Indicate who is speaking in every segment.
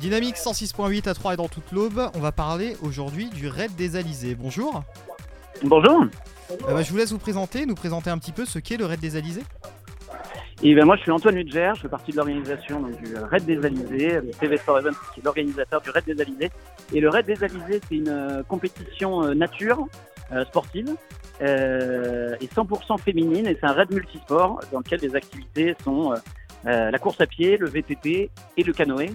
Speaker 1: Dynamique 106.8 à 3 et dans toute l'aube, on va parler aujourd'hui du raid des Alizés. Bonjour.
Speaker 2: Bonjour.
Speaker 1: Euh, bah, je vous laisse vous présenter, nous présenter un petit peu ce qu'est le raid des Alizés.
Speaker 2: Et ben moi je suis Antoine Ludger, je fais partie de l'organisation du Raid des Alizés, le TV Sport Event qui est l'organisateur du Raid des Alizés. Et le Raid des Alizés c'est une euh, compétition euh, nature euh, sportive euh, et 100% féminine et c'est un raid multisport dans lequel les activités sont euh, la course à pied, le VTT et le canoë.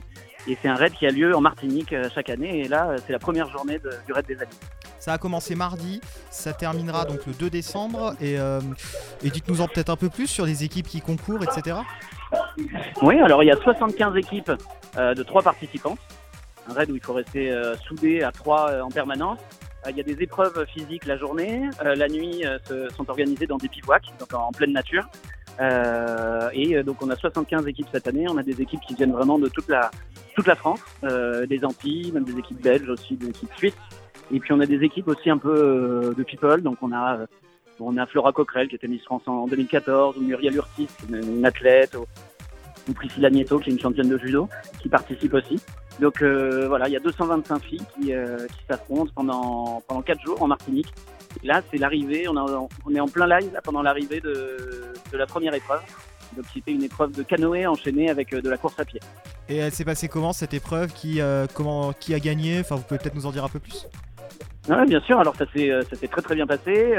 Speaker 2: Et c'est un raid qui a lieu en Martinique chaque année et là c'est la première journée de, du Raid des Alizés.
Speaker 1: Ça a commencé mardi, ça terminera donc le 2 décembre et, euh, et dites-nous en peut-être un peu plus sur les équipes qui concourent, etc.
Speaker 2: Oui, alors il y a 75 équipes euh, de 3 participants. Un raid où il faut rester euh, soudé à 3 en permanence. Euh, Il y a des épreuves physiques la journée. Euh, la nuit euh, se- sont organisées dans des bivouacs, donc en, en pleine nature. Euh, et euh, donc on a 75 équipes cette année. On a des équipes qui viennent vraiment de toute la, toute la France, euh, des Antilles, même des équipes belges aussi, des équipes suisses. Et puis on a des équipes aussi un peu euh, de people. Donc on a, euh, on a Flora Coquerel qui était Miss France en 2014, ou Muriel Urtis, une, athlète, ou, Priscilla Nieto qui est une championne de judo, qui participe aussi. Donc euh, voilà, il y a 225 filles qui, euh, qui s'affrontent pendant pendant quatre jours en Martinique. Là, c'est l'arrivée. On, on est en plein live là, pendant l'arrivée de, de la première épreuve. Donc c'était une épreuve de canoë enchaînée avec euh, de la course à pied.
Speaker 1: Et elle s'est passée comment cette épreuve qui, euh, comment, qui a gagné? Enfin, vous pouvez peut-être nous en dire un peu plus
Speaker 2: Ouais, bien sûr. Alors ça s'est euh, ça s'est très très bien passé.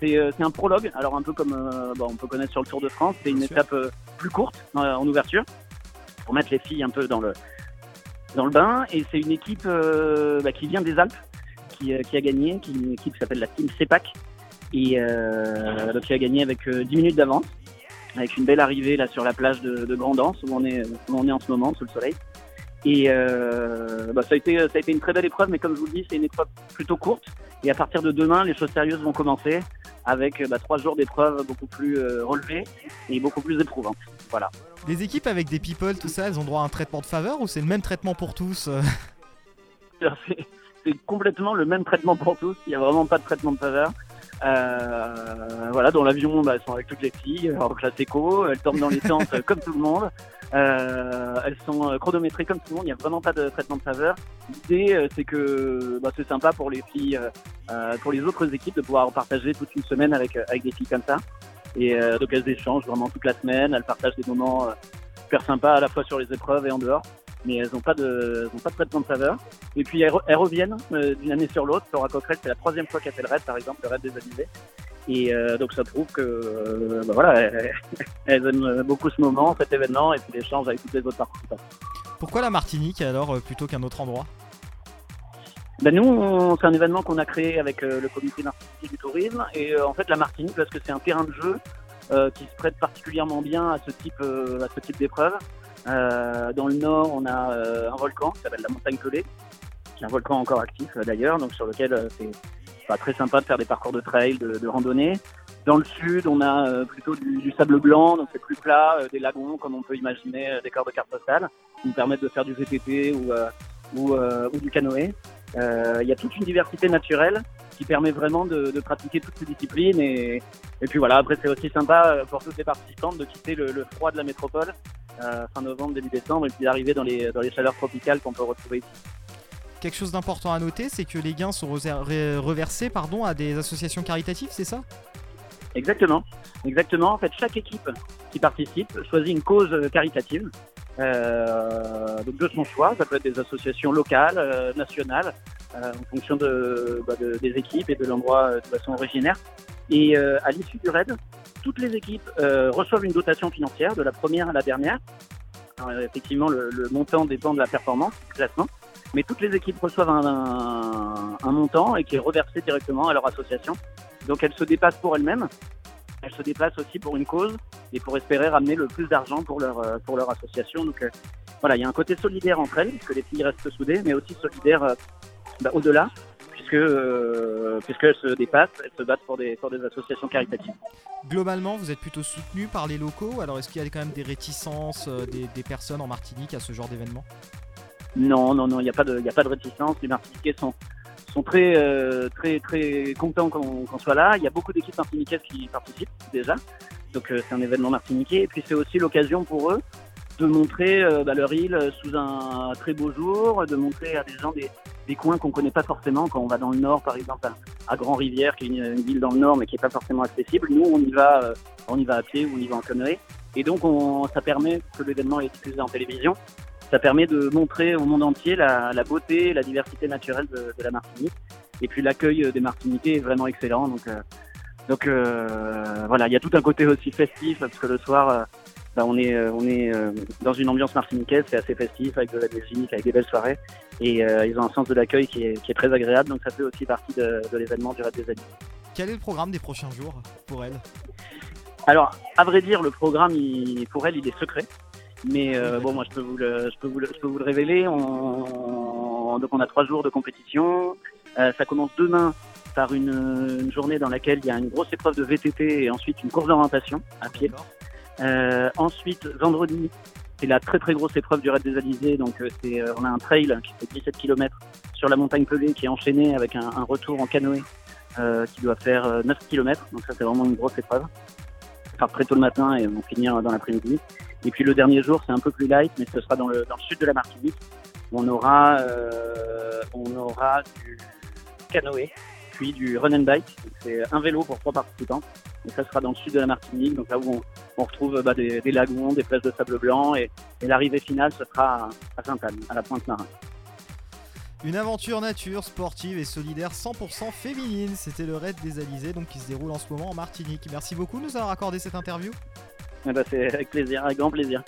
Speaker 2: C'est c'est un prologue. Alors un peu comme euh, bon, on peut connaître sur le Tour de France. C'est une
Speaker 1: Bien
Speaker 2: étape euh, plus courte euh, en ouverture pour mettre les filles un peu dans le dans le bain. Et c'est une équipe bah, qui vient des Alpes qui, qui a gagné, qui une équipe qui s'appelle la Team CEPAC et donc qui a gagné avec euh, 10 minutes d'avance, avec une belle arrivée là sur la plage de, de Grandance où on est où on est en ce moment sous le soleil. Et euh, bah, ça a été ça a été une très belle épreuve, mais comme je vous le dis, c'est une épreuve plutôt courte. Et à partir de demain, les choses sérieuses vont commencer avec bah, trois jours d'épreuves beaucoup plus euh, relevées et beaucoup plus éprouvantes. Voilà.
Speaker 1: Les équipes avec des people, tout ça, elles ont droit à un traitement de faveur ou c'est le même traitement pour tous euh
Speaker 2: C'est c'est complètement le même traitement pour tous. Il n'y a vraiment pas de traitement de faveur. Euh, voilà, dans l'avion, bah, elles sont avec toutes les filles, en classe éco, elles dorment dans les tentes comme tout le monde. Euh, elles sont euh, chronométrées comme tout le monde. Il n'y a vraiment pas de traitement de faveur. L'idée, euh, c'est que bah, c'est sympa pour les filles, euh, euh, pour les autres équipes, de pouvoir partager toute une semaine avec avec des filles comme ça. Et euh, donc elles échangent vraiment toute la semaine. Elles partagent des moments super sympas à la fois sur les épreuves et en dehors. Mais elles n'ont pas de, elles ont pas de traitement de faveur. Et puis elles, re- elles reviennent euh, d'une année sur l'autre. Laura Coquerel, c'est la troisième fois qu'elle fait le raid, par exemple, le raid des Alizés. Et euh, donc ça prouve que euh, bah voilà, elles, elles aiment beaucoup ce moment, cet événement, et puis l'échange avec toutes les autres participants.
Speaker 1: Pourquoi la Martinique alors euh, plutôt qu'un autre endroit?
Speaker 2: Ben nous, c'est un événement qu'on a créé avec euh, le comité martinique du tourisme, et euh, en fait la Martinique, parce que c'est un terrain de jeu euh, qui se prête particulièrement bien à ce type, euh, à ce type d'épreuve. Euh, dans le nord, on a euh, un volcan qui s'appelle la montagne Pelée, qui est un volcan encore actif euh, d'ailleurs, donc sur lequel c'est bah, très sympa de faire des parcours de trail, de, de randonnée. Dans le sud, on a euh, plutôt du, du sable blanc, donc c'est plus plat, euh, des lagons comme on peut imaginer, euh, des corps de carte postale, qui nous permettent de faire du VTT ou, ou, ou du canoë. Il y a toute une diversité naturelle qui permet vraiment de, de pratiquer toutes ces disciplines et, et puis voilà, après c'est aussi sympa pour toutes les participantes de quitter le, le froid de la métropole euh, fin novembre, début décembre et puis d'arriver dans les, dans les chaleurs tropicales qu'on peut retrouver ici.
Speaker 1: Quelque chose d'important à noter, c'est que les gains sont reversés pardon, à des associations caritatives, c'est ça?
Speaker 2: Exactement, exactement. En fait, chaque équipe qui participe choisit une cause caritative. Euh, donc de son choix, ça peut être des associations locales, euh, nationales, euh, en fonction de, bah, de- des équipes et de l'endroit de façon originaire. Et à l'issue du raid, toutes les équipes euh, reçoivent une dotation financière de la première à la dernière. Effectivement, le, montant dépend de la performance, du classement, mais toutes les équipes reçoivent un, montant et qui est reversé directement à leur association. Donc elles se dépassent pour elles-mêmes, elles se déplacent aussi pour une cause et pour espérer ramener le plus d'argent pour leur euh, pour leur association. Donc euh, voilà, il y a un côté solidaire entre elles, puisque les filles restent soudées, mais aussi solidaire bah, au-delà, puisque euh, puisqu'elles se dépassent, elles se battent pour des pour des associations caritatives.
Speaker 1: Globalement, vous êtes plutôt soutenu par les locaux, alors est-ce qu'il y a quand même des réticences euh, des, des personnes en Martinique à ce genre d'événement?
Speaker 2: Non, non, non, il n'y a pas de y a pas de réticence. Les Martiniquais sont sont très euh, très très contents qu'on soit là. Il y a beaucoup d'équipes martiniquaises qui participent déjà, donc euh, c'est un événement martiniquais. Et puis c'est aussi l'occasion pour eux de montrer bah, leur île sous un très beau jour, de montrer à des gens des, des coins qu'on connaît pas forcément quand on va dans le nord, par exemple à, Grand-Rivière, qui est une, ville dans le nord mais qui est pas forcément accessible. Nous, on y va, on y va à pied ou on y va en canoë. Et donc, on, ça permet que l'événement est diffusé en télévision. Ça permet de montrer au monde entier la, la beauté, la diversité naturelle de, de la Martinique. Et puis l'accueil des Martiniquais est vraiment excellent. Donc, euh, donc euh, voilà, il y a tout un côté aussi festif parce que le soir, euh, bah, on est, on est dans une ambiance martiniquaise, c'est assez festif avec de la musique, avec des belles soirées. Et ils ont un sens de l'accueil qui est, qui est, très agréable. Donc ça fait aussi partie de, de l'événement du Raid des Alliés.
Speaker 1: Quel est le programme des prochains jours pour elle?
Speaker 2: Alors, à vrai dire, le programme pour elle, il est secret. Mais bon, moi, je peux vous le, je peux vous le, je peux vous le révéler. On, donc, on a trois jours de compétition. Euh, ça commence demain par une, journée dans laquelle il y a une grosse épreuve de VTT et ensuite une course d'orientation à pied. Euh, ensuite, vendredi, c'est la très très grosse épreuve du Raid des Alizés. Donc, euh, c'est, on a un trail qui fait 17 km sur la montagne pelée qui est enchaîné avec un, un retour en canoë qui doit faire 9 km. Donc, ça, c'est vraiment une grosse épreuve. Part très tôt le matin et on finir dans l'après-midi. Et puis, le dernier jour, c'est un peu plus light, mais ce sera dans le, dans le sud de la Martinique. On aura, on aura du canoë, puis du run and bike. C'est un vélo pour trois participants. Et ça sera dans le sud de la Martinique, donc là où on, retrouve bah, des, lagons, des plages de sable blanc. Et, l'arrivée finale, ce sera à Sainte-Anne, à la Pointe-Marin.
Speaker 1: Une aventure nature, sportive et solidaire 100% féminine. C'était le raid des Alizés, donc qui se déroule en ce moment en Martinique. Merci beaucoup de nous avoir accordé cette interview.
Speaker 2: Eh ben, c'est avec plaisir, avec grand plaisir.